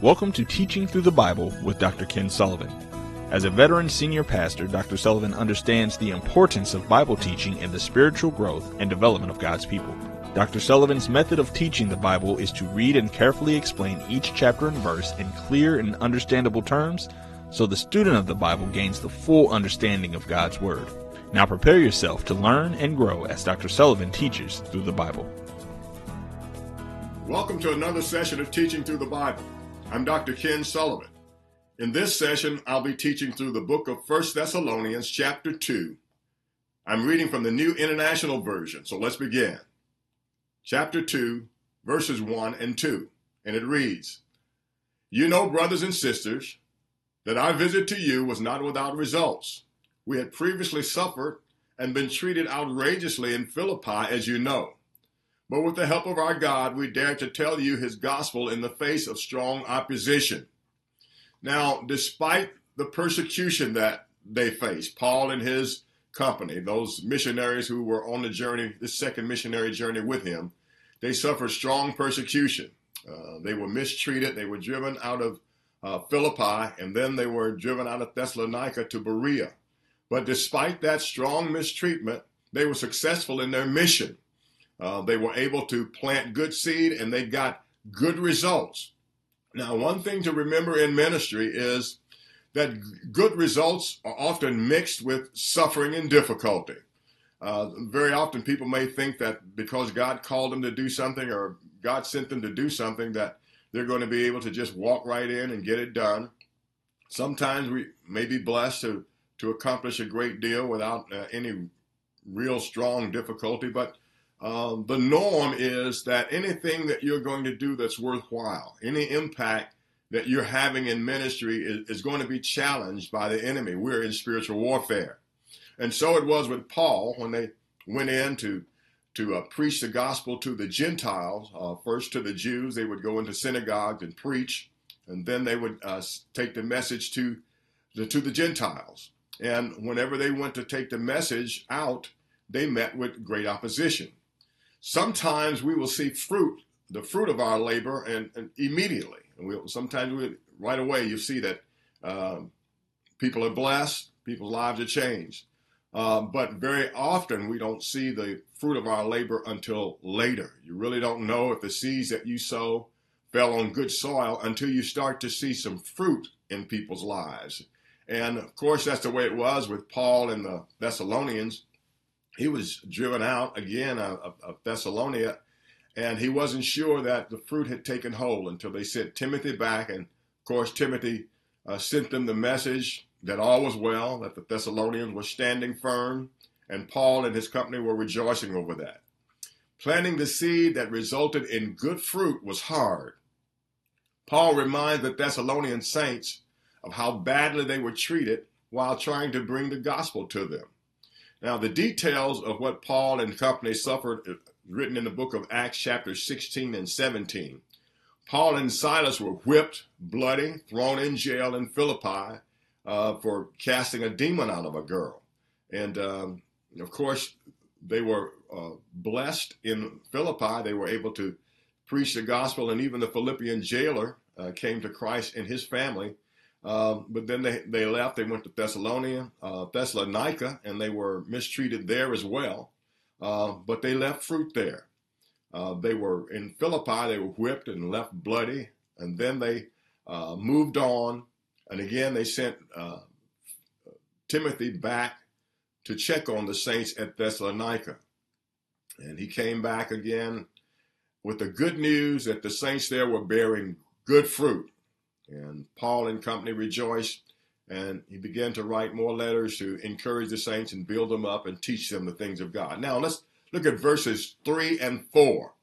Welcome to Teaching Through the Bible with Dr. Ken Sullivan. As a veteran senior pastor, Dr. Sullivan understands the importance of Bible teaching in the spiritual growth and development of God's people. Dr. Sullivan's method of teaching the Bible is to read and carefully explain each chapter and verse in clear and understandable terms so the student of the Bible gains the full understanding of God's Word. Now prepare yourself to learn and grow as Dr. Sullivan teaches through the Bible. Welcome to another session of Teaching Through the Bible. I'm Dr. Ken Sullivan. In this session, I'll be teaching through the book of 1 Thessalonians, chapter 2. I'm reading from the New International Version, so let's begin. Chapter 2, verses 1 and 2, and it reads You know, brothers and sisters, that our visit to you was not without results. We had previously suffered and been treated outrageously in Philippi, as you know. But with the help of our God, we dare to tell you his gospel in the face of strong opposition. Now, despite the persecution that they faced, Paul and his company, those missionaries who were on the journey, the second missionary journey with him, they suffered strong persecution. Uh, they were mistreated. They were driven out of uh, Philippi, and then they were driven out of Thessalonica to Berea. But despite that strong mistreatment, they were successful in their mission. Uh, they were able to plant good seed and they got good results. Now, one thing to remember in ministry is that good results are often mixed with suffering and difficulty. Uh, very often, people may think that because God called them to do something or God sent them to do something, that they're going to be able to just walk right in and get it done. Sometimes we may be blessed to, to accomplish a great deal without uh, any real strong difficulty, but um, the norm is that anything that you're going to do that's worthwhile, any impact that you're having in ministry is, is going to be challenged by the enemy. We're in spiritual warfare. And so it was with Paul when they went in to, to uh, preach the gospel to the Gentiles, uh, first to the Jews. They would go into synagogues and preach, and then they would uh, take the message to the, to the Gentiles. And whenever they went to take the message out, they met with great opposition. Sometimes we will see fruit, the fruit of our labor, and, and immediately. And we'll, sometimes we, right away you see that um, people are blessed, people's lives are changed. Uh, but very often we don't see the fruit of our labor until later. You really don't know if the seeds that you sow fell on good soil until you start to see some fruit in people's lives. And of course, that's the way it was with Paul and the Thessalonians he was driven out again of, of Thessalonica, and he wasn't sure that the fruit had taken hold until they sent Timothy back. And of course, Timothy uh, sent them the message that all was well, that the Thessalonians were standing firm, and Paul and his company were rejoicing over that. Planting the seed that resulted in good fruit was hard. Paul reminds the Thessalonian saints of how badly they were treated while trying to bring the gospel to them. Now, the details of what Paul and company suffered, uh, written in the book of Acts, chapter 16 and 17. Paul and Silas were whipped, bloody, thrown in jail in Philippi uh, for casting a demon out of a girl. And um, of course, they were uh, blessed in Philippi. They were able to preach the gospel, and even the Philippian jailer uh, came to Christ and his family um, but then they, they left. They went to Thessalonica, uh, Thessalonica, and they were mistreated there as well. Uh, but they left fruit there. Uh, they were in Philippi. They were whipped and left bloody, and then they uh, moved on. And again, they sent uh, Timothy back to check on the saints at Thessalonica. And he came back again with the good news that the saints there were bearing good fruit. And Paul and company rejoiced, and he began to write more letters to encourage the saints and build them up and teach them the things of God. Now let's look at verses 3 and 4.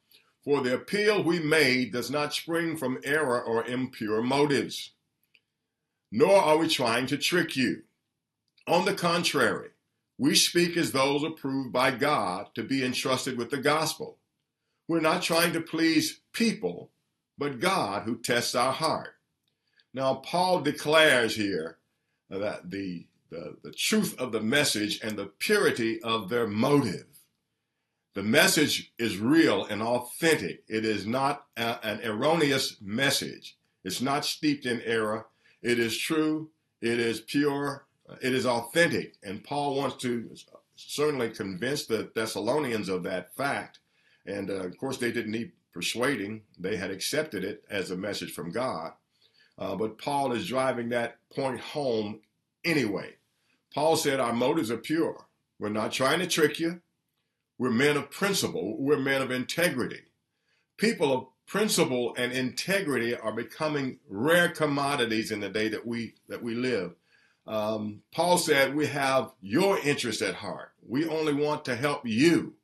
For the appeal we made does not spring from error or impure motives, nor are we trying to trick you. On the contrary, we speak as those approved by God to be entrusted with the gospel. We're not trying to please people, but God who tests our heart. Now, Paul declares here that the, the, the truth of the message and the purity of their motive. The message is real and authentic. It is not a, an erroneous message. It's not steeped in error. It is true. It is pure. It is authentic. And Paul wants to certainly convince the Thessalonians of that fact. And uh, of course, they didn't need persuading, they had accepted it as a message from God. Uh, but Paul is driving that point home anyway. Paul said, Our motives are pure. We're not trying to trick you. We're men of principle. We're men of integrity. People of principle and integrity are becoming rare commodities in the day that we that we live. Um, Paul said, "We have your interest at heart. We only want to help you."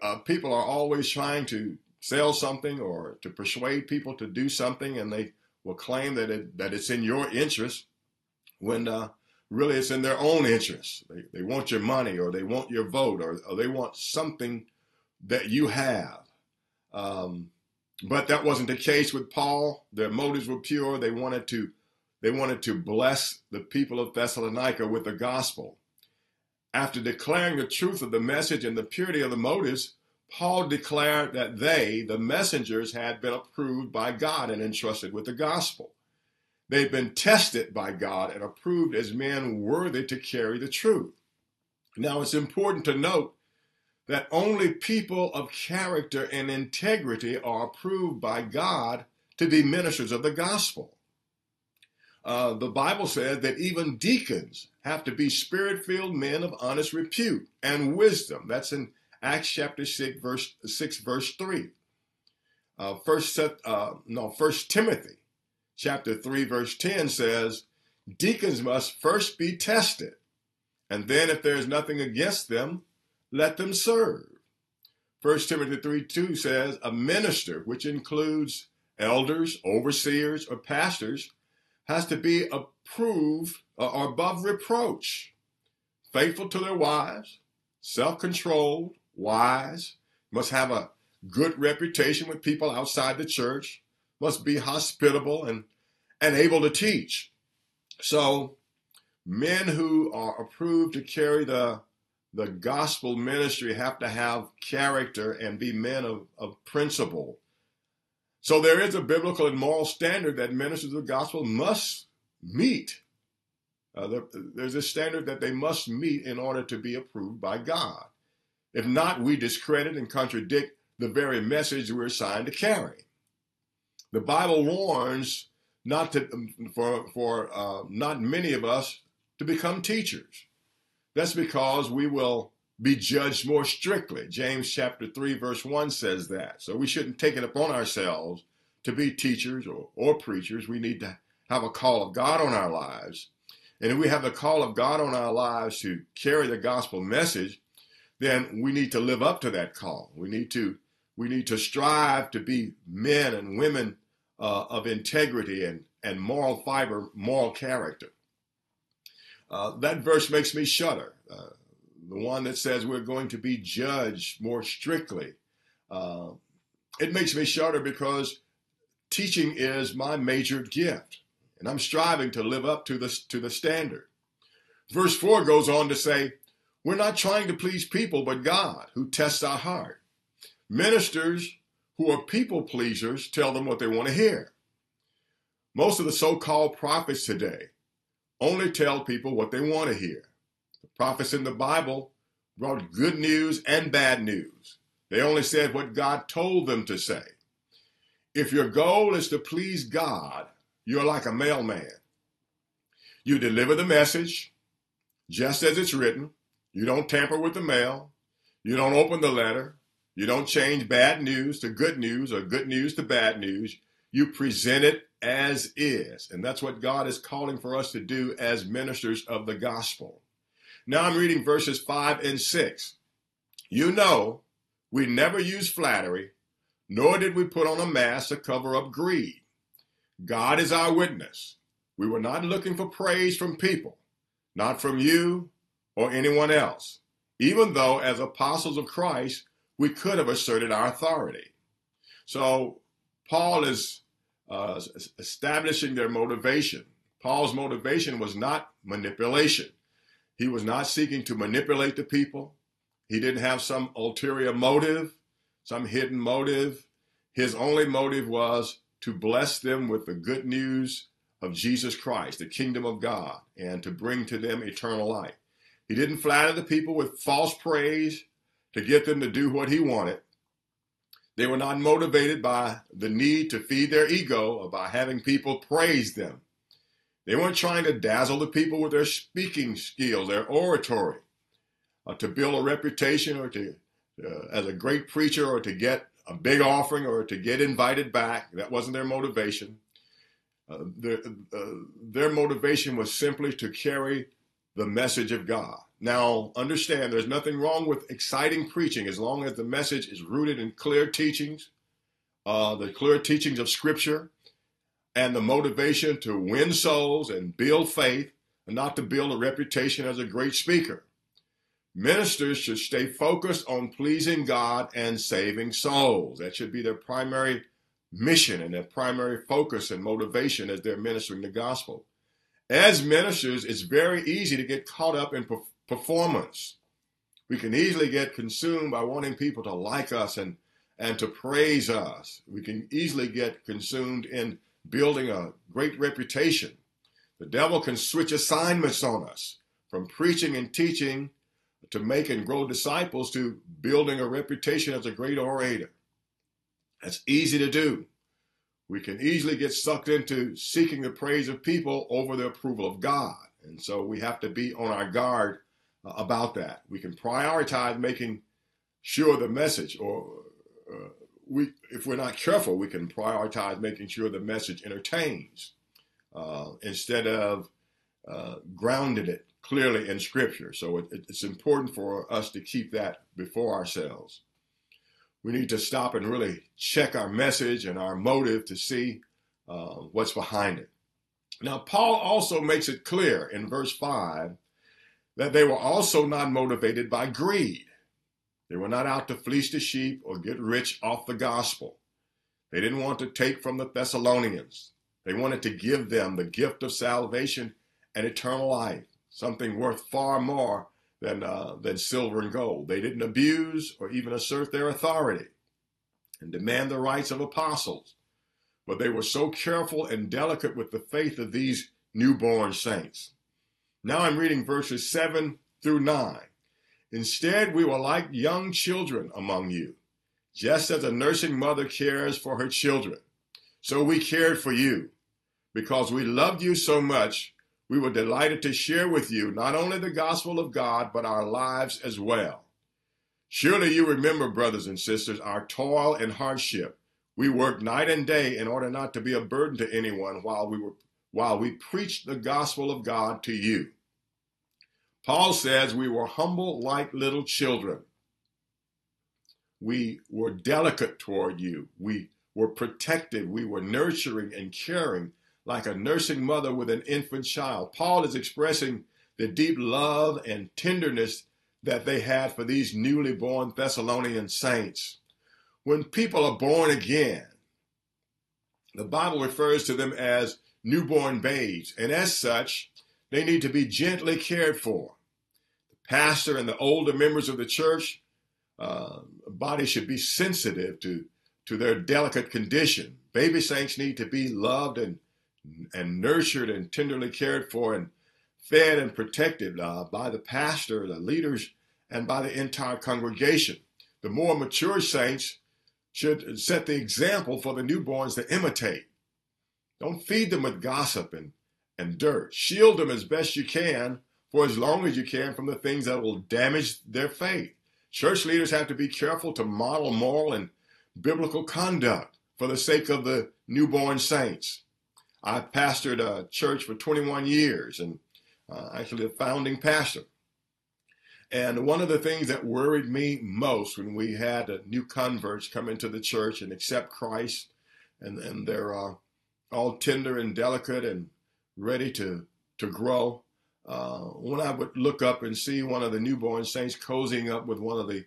Uh, people are always trying to sell something or to persuade people to do something, and they will claim that it, that it's in your interest when uh, really it's in their own interest. They, they want your money or they want your vote or, or they want something that you have. Um, but that wasn't the case with Paul. Their motives were pure. They wanted to they wanted to bless the people of Thessalonica with the gospel. After declaring the truth of the message and the purity of the motives, Paul declared that they, the messengers, had been approved by God and entrusted with the gospel. They've been tested by God and approved as men worthy to carry the truth. Now, it's important to note that only people of character and integrity are approved by God to be ministers of the gospel. Uh, the Bible says that even deacons have to be spirit filled men of honest repute and wisdom. That's in Acts chapter 6, verse 6, verse 3. Uh, first, uh, no, First Timothy chapter 3, verse 10 says, Deacons must first be tested, and then if there is nothing against them, let them serve. First Timothy 3 2 says, A minister, which includes elders, overseers, or pastors, has to be approved or above reproach, faithful to their wives, self controlled, wise, must have a good reputation with people outside the church, must be hospitable and, and able to teach. So, men who are approved to carry the, the gospel ministry have to have character and be men of, of principle. So, there is a biblical and moral standard that ministers of the gospel must meet. Uh, there's a standard that they must meet in order to be approved by God. If not, we discredit and contradict the very message we're assigned to carry. The Bible warns not to, for, for uh, not many of us to become teachers. That's because we will be judged more strictly. James chapter 3, verse 1 says that. So we shouldn't take it upon ourselves to be teachers or, or preachers. We need to have a call of God on our lives. And if we have the call of God on our lives to carry the gospel message, then we need to live up to that call. We need to we need to strive to be men and women uh, of integrity and, and moral fiber, moral character. Uh, that verse makes me shudder. Uh, the one that says we're going to be judged more strictly. Uh, it makes me shudder because teaching is my major gift, and I'm striving to live up to the, to the standard. Verse 4 goes on to say, We're not trying to please people, but God, who tests our heart. Ministers who are people pleasers tell them what they want to hear. Most of the so called prophets today only tell people what they want to hear. The prophets in the Bible brought good news and bad news. They only said what God told them to say. If your goal is to please God, you're like a mailman. You deliver the message just as it's written. You don't tamper with the mail. You don't open the letter. You don't change bad news to good news or good news to bad news. You present it as is. And that's what God is calling for us to do as ministers of the gospel. Now I'm reading verses 5 and 6. You know, we never use flattery, nor did we put on a mask to cover up greed. God is our witness. We were not looking for praise from people, not from you or anyone else, even though, as apostles of Christ, we could have asserted our authority. So Paul is uh, establishing their motivation. Paul's motivation was not manipulation. He was not seeking to manipulate the people. He didn't have some ulterior motive, some hidden motive. His only motive was to bless them with the good news of Jesus Christ, the kingdom of God, and to bring to them eternal life. He didn't flatter the people with false praise to get them to do what he wanted. They were not motivated by the need to feed their ego or by having people praise them. They weren't trying to dazzle the people with their speaking skills, their oratory, uh, to build a reputation or to, uh, as a great preacher or to get a big offering or to get invited back. That wasn't their motivation. Uh, their, uh, their motivation was simply to carry the message of God. Now, understand there's nothing wrong with exciting preaching as long as the message is rooted in clear teachings, uh, the clear teachings of Scripture, and the motivation to win souls and build faith, and not to build a reputation as a great speaker. Ministers should stay focused on pleasing God and saving souls. That should be their primary mission and their primary focus and motivation as they're ministering the gospel. As ministers, it's very easy to get caught up in performance. We can easily get consumed by wanting people to like us and, and to praise us. We can easily get consumed in building a great reputation. The devil can switch assignments on us from preaching and teaching to make and grow disciples to building a reputation as a great orator. That's easy to do. We can easily get sucked into seeking the praise of people over the approval of God. And so we have to be on our guard uh, about that. We can prioritize making sure the message, or uh, we, if we're not careful, we can prioritize making sure the message entertains uh, instead of uh, grounded it clearly in Scripture. So it, it's important for us to keep that before ourselves. We need to stop and really check our message and our motive to see uh, what's behind it. Now, Paul also makes it clear in verse 5 that they were also not motivated by greed. They were not out to fleece the sheep or get rich off the gospel. They didn't want to take from the Thessalonians. They wanted to give them the gift of salvation and eternal life, something worth far more than, uh, than silver and gold. They didn't abuse or even assert their authority and demand the rights of apostles, but they were so careful and delicate with the faith of these newborn saints. Now I'm reading verses 7 through 9. Instead, we were like young children among you, just as a nursing mother cares for her children. So we cared for you. Because we loved you so much, we were delighted to share with you not only the gospel of God, but our lives as well. Surely you remember, brothers and sisters, our toil and hardship. We worked night and day in order not to be a burden to anyone while we were while we preached the gospel of God to you. Paul says we were humble like little children. We were delicate toward you. We were protective. We were nurturing and caring like a nursing mother with an infant child. Paul is expressing the deep love and tenderness that they had for these newly born Thessalonian saints. When people are born again, the Bible refers to them as newborn babes, and as such, they need to be gently cared for. The pastor and the older members of the church uh, body should be sensitive to, to their delicate condition. Baby saints need to be loved and and nurtured and tenderly cared for and fed and protected uh, by the pastor, the leaders, and by the entire congregation. The more mature saints should set the example for the newborns to imitate. Don't feed them with gossip and, and dirt. Shield them as best you can for as long as you can from the things that will damage their faith. Church leaders have to be careful to model moral and biblical conduct for the sake of the newborn saints. I pastored a church for 21 years and uh, actually a founding pastor. And one of the things that worried me most when we had new converts come into the church and accept Christ, and, and they're uh, all tender and delicate and ready to to grow. Uh, when I would look up and see one of the newborn saints cozying up with one of the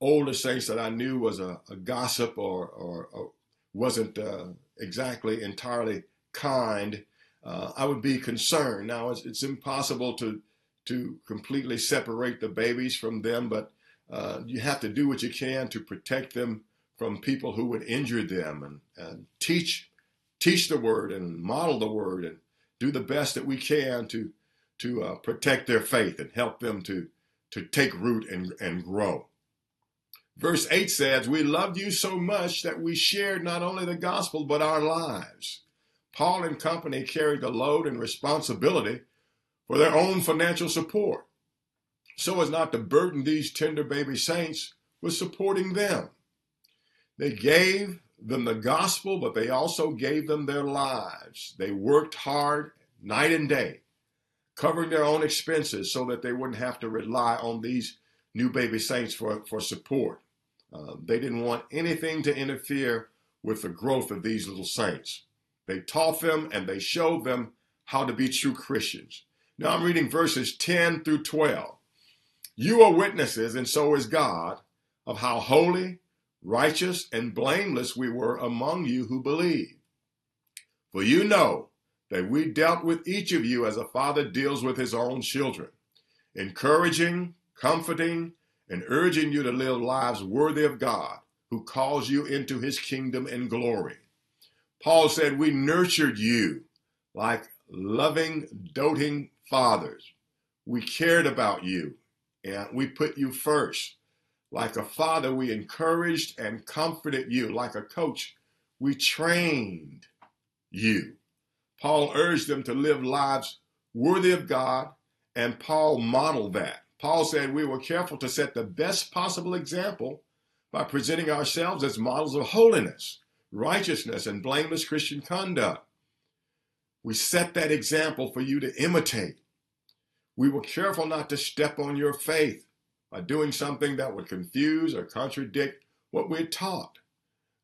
older saints that I knew was a, a gossip or, or, or wasn't uh, exactly entirely kind, uh, I would be concerned. Now it's, it's, impossible to to completely separate the babies from them, but uh, you have to do what you can to protect them from people who would injure them and, and teach teach the word and model the word and do the best that we can to to uh, protect their faith and help them to to take root and, and grow. Verse 8 says, We loved you so much that we shared not only the gospel but our lives. Paul and company carried the load and responsibility for their own financial support, so as not to burden these tender baby saints with supporting them. They gave them the gospel, but they also gave them their lives. They worked hard night and day, covering their own expenses so that they wouldn't have to rely on these new baby saints for, for support. Uh, they didn't want anything to interfere with the growth of these little saints. They taught them and they showed them how to be true Christians. Now I'm reading verses 10 through 12. You are witnesses, and so is God, of how holy, righteous, and blameless we were among you who believe. For you know that we dealt with each of you as a father deals with his own children, encouraging, comforting, and urging you to live lives worthy of God, who calls you into his kingdom and glory. Paul said, We nurtured you like loving, doting fathers. We cared about you and we put you first. Like a father, we encouraged and comforted you. Like a coach, we trained you. Paul urged them to live lives worthy of God, and Paul modeled that. Paul said we were careful to set the best possible example by presenting ourselves as models of holiness, righteousness, and blameless Christian conduct. We set that example for you to imitate. We were careful not to step on your faith by doing something that would confuse or contradict what we taught.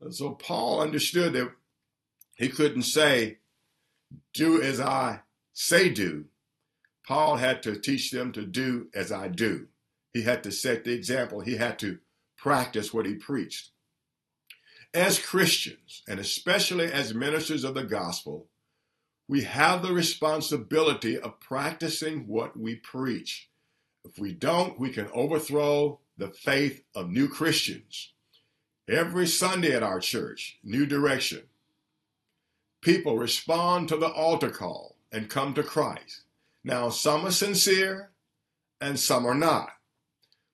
And so Paul understood that he couldn't say, Do as I say do, Paul had to teach them to do as I do. He had to set the example. He had to practice what he preached. As Christians, and especially as ministers of the gospel, we have the responsibility of practicing what we preach. If we don't, we can overthrow the faith of new Christians. Every Sunday at our church, New Direction, people respond to the altar call and come to Christ. Now, some are sincere and some are not.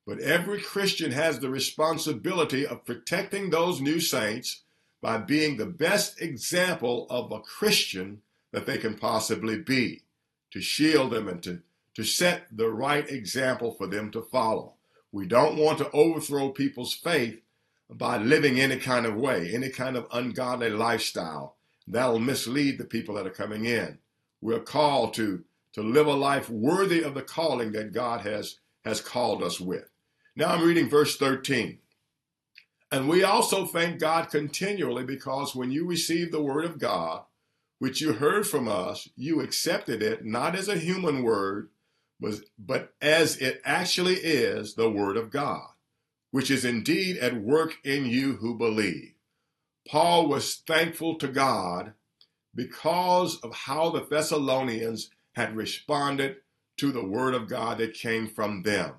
But every Christian has the responsibility of protecting those new saints by being the best example of a Christian that they can possibly be, to shield them and to, to set the right example for them to follow. We don't want to overthrow people's faith by living any kind of way, any kind of ungodly lifestyle. That'll mislead the people that are coming in. We're called to to live a life worthy of the calling that God has, has called us with. Now I'm reading verse 13. And we also thank God continually because when you received the word of God, which you heard from us, you accepted it not as a human word, but as it actually is the word of God, which is indeed at work in you who believe. Paul was thankful to God because of how the Thessalonians had responded to the word of God that came from them.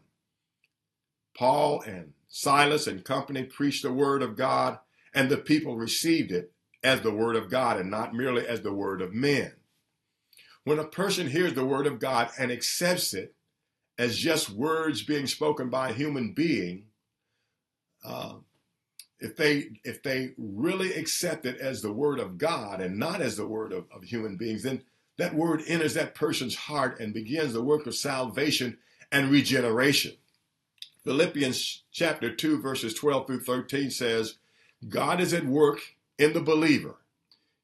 Paul and Silas and company preached the word of God, and the people received it as the word of God and not merely as the word of men. When a person hears the word of God and accepts it as just words being spoken by a human being, uh, if they if they really accept it as the word of God and not as the word of, of human beings, then that word enters that person's heart and begins the work of salvation and regeneration. Philippians chapter 2, verses 12 through 13 says, God is at work in the believer,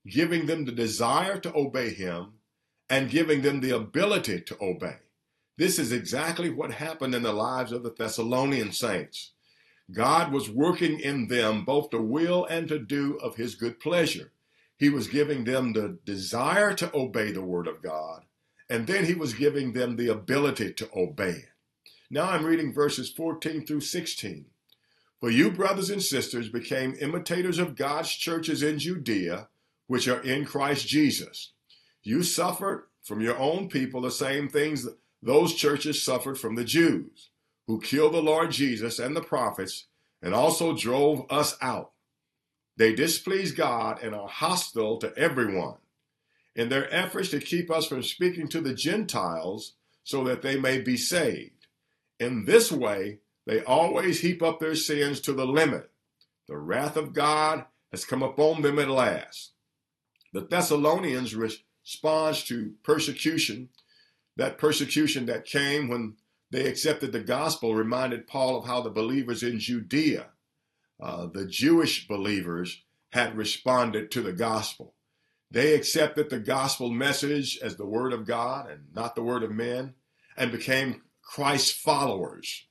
giving them the desire to obey him and giving them the ability to obey. This is exactly what happened in the lives of the Thessalonian saints. God was working in them both to will and to do of his good pleasure. He was giving them the desire to obey the word of God, and then he was giving them the ability to obey it. Now I'm reading verses 14 through 16. For you, brothers and sisters, became imitators of God's churches in Judea, which are in Christ Jesus. You suffered from your own people the same things that those churches suffered from the Jews, who killed the Lord Jesus and the prophets, and also drove us out. They displease God and are hostile to everyone. In their efforts to keep us from speaking to the Gentiles so that they may be saved. In this way, they always heap up their sins to the limit. The wrath of God has come upon them at last. The Thessalonians' response to persecution, that persecution that came when they accepted the gospel, reminded Paul of how the believers in Judea, uh, the Jewish believers, had responded to the gospel. They accepted the gospel message as the word of God and not the word of men and became Christ's followers.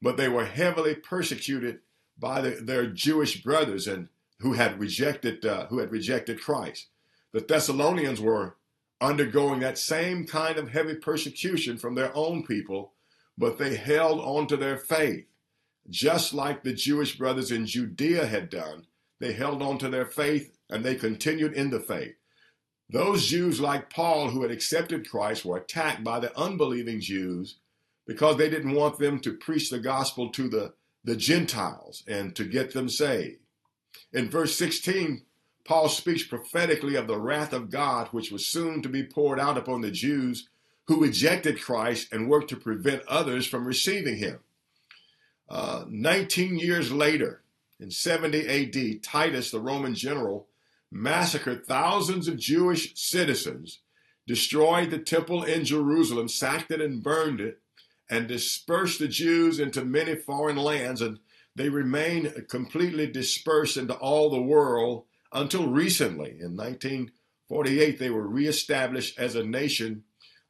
But they were heavily persecuted by the, their Jewish brothers and who had rejected uh, who had rejected Christ. The Thessalonians were undergoing that same kind of heavy persecution from their own people, but they held on to their faith, just like the Jewish brothers in Judea had done. They held on to their faith and they continued in the faith. Those Jews, like Paul, who had accepted Christ, were attacked by the unbelieving Jews because they didn't want them to preach the gospel to the, the Gentiles and to get them saved. In verse 16, Paul speaks prophetically of the wrath of God, which was soon to be poured out upon the Jews who rejected Christ and worked to prevent others from receiving him. Uh, 19 years later, in 70 AD, Titus, the Roman general, massacred thousands of Jewish citizens, destroyed the temple in Jerusalem, sacked it and burned it, and dispersed the Jews into many foreign lands. And they remained completely dispersed into all the world until recently. In 1948, they were reestablished as a nation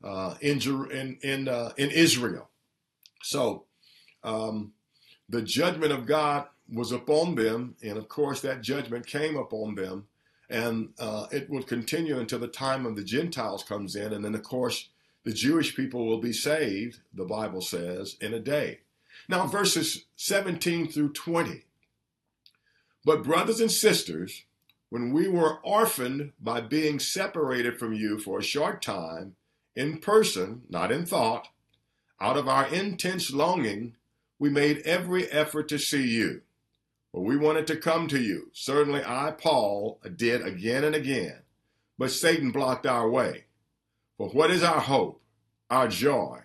uh, in, in, uh, in Israel. So um, the judgment of God was upon them, and of course, that judgment came upon them and uh, it will continue until the time of the Gentiles comes in, and then of course the Jewish people will be saved. The Bible says in a day. Now verses 17 through 20. But brothers and sisters, when we were orphaned by being separated from you for a short time, in person, not in thought, out of our intense longing, we made every effort to see you but we wanted to come to you. Certainly I, Paul, did again and again, but Satan blocked our way. For what is our hope, our joy,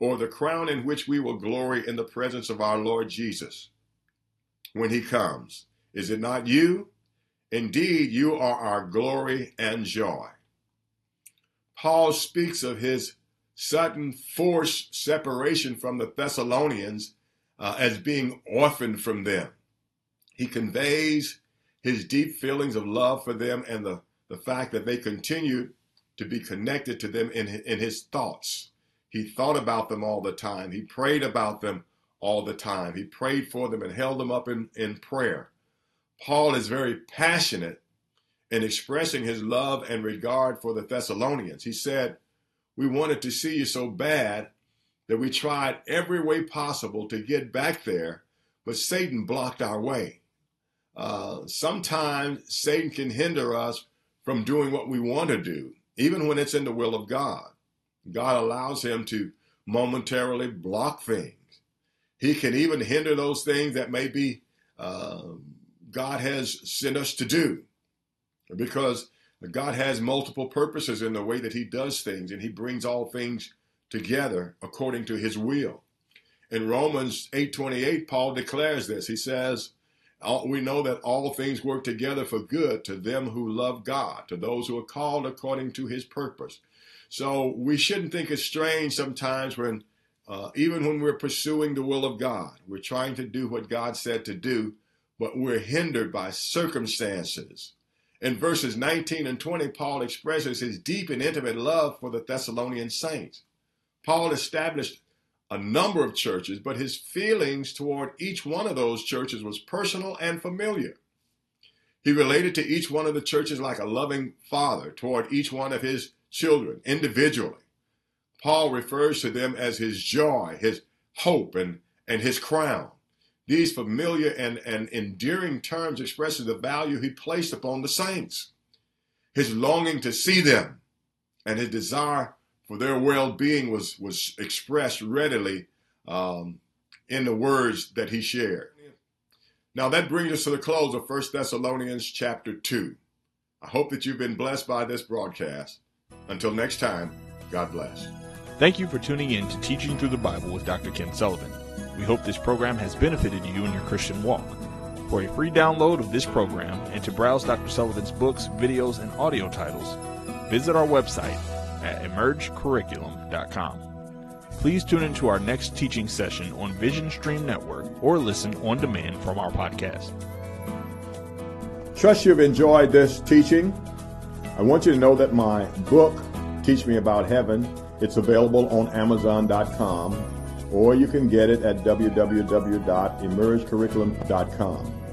or the crown in which we will glory in the presence of our Lord Jesus when he comes? Is it not you? Indeed, you are our glory and joy. Paul speaks of his sudden forced separation from the Thessalonians uh, as being orphaned from them. He conveys his deep feelings of love for them and the, the fact that they continued to be connected to them in, in his thoughts. He thought about them all the time. He prayed about them all the time. He prayed for them and held them up in, in prayer. Paul is very passionate in expressing his love and regard for the Thessalonians. He said, We wanted to see you so bad that we tried every way possible to get back there, but Satan blocked our way. Uh, sometimes Satan can hinder us from doing what we want to do, even when it's in the will of God. God allows him to momentarily block things. He can even hinder those things that maybe uh, God has sent us to do, because God has multiple purposes in the way that He does things, and He brings all things together according to His will. In Romans 8:28, Paul declares this. He says, we know that all things work together for good to them who love God, to those who are called according to his purpose. So we shouldn't think it's strange sometimes when, uh, even when we're pursuing the will of God, we're trying to do what God said to do, but we're hindered by circumstances. In verses 19 and 20, Paul expresses his deep and intimate love for the Thessalonian saints. Paul established a number of churches, but his feelings toward each one of those churches was personal and familiar. He related to each one of the churches like a loving father toward each one of his children individually. Paul refers to them as his joy, his hope, and, and his crown. These familiar and, and endearing terms expresses the value he placed upon the saints, his longing to see them, and his desire for their well-being was was expressed readily um, in the words that he shared. Now that brings us to the close of 1 Thessalonians chapter 2. I hope that you've been blessed by this broadcast. Until next time, God bless. Thank you for tuning in to Teaching Through the Bible with Dr. Ken Sullivan. We hope this program has benefited you in your Christian walk. For a free download of this program and to browse Dr. Sullivan's books, videos, and audio titles, visit our website at emergecurriculum.com. Please tune into our next teaching session on Vision Stream Network or listen on demand from our podcast. Trust you've enjoyed this teaching. I want you to know that my book, Teach Me About Heaven, it's available on Amazon.com or you can get it at www.emergecurriculum.com.